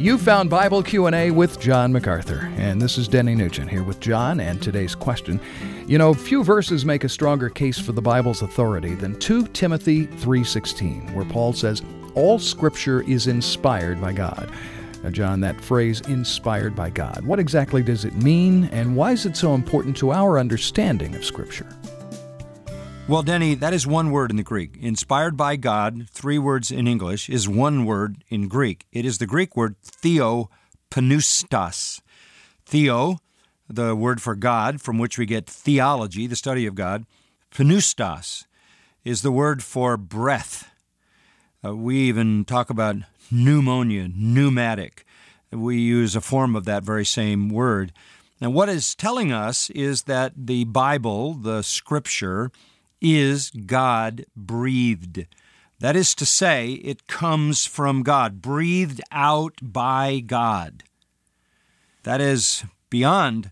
You found Bible Q&A with John MacArthur, and this is Denny Nugent here with John and today's question. You know, few verses make a stronger case for the Bible's authority than 2 Timothy 3:16, where Paul says, "All scripture is inspired by God." Now, John, that phrase inspired by God, what exactly does it mean and why is it so important to our understanding of scripture? Well, Denny, that is one word in the Greek. Inspired by God, three words in English, is one word in Greek. It is the Greek word theopneustos. Theo, the word for God, from which we get theology, the study of God. Pneustos is the word for breath. Uh, we even talk about pneumonia, pneumatic. We use a form of that very same word. And what it's telling us is that the Bible, the scripture, is God breathed. That is to say, it comes from God, breathed out by God. That is beyond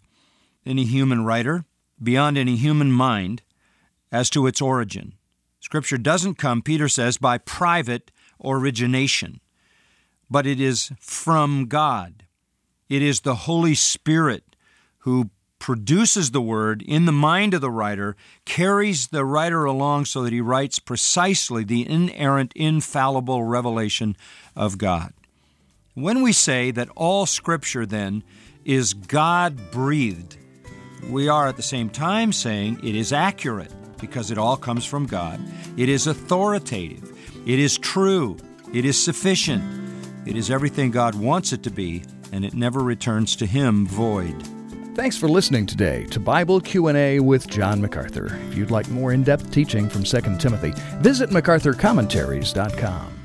any human writer, beyond any human mind as to its origin. Scripture doesn't come, Peter says, by private origination, but it is from God. It is the Holy Spirit who produces the word in the mind of the writer, carries the writer along so that he writes precisely the inerrant, infallible revelation of God. When we say that all Scripture then is God breathed, we are at the same time saying it is accurate because it all comes from God. It is authoritative. It is true. It is sufficient. It is everything God wants it to be, and it never returns to Him void. Thanks for listening today to Bible Q&A with John MacArthur. If you'd like more in-depth teaching from 2 Timothy, visit macarthurcommentaries.com.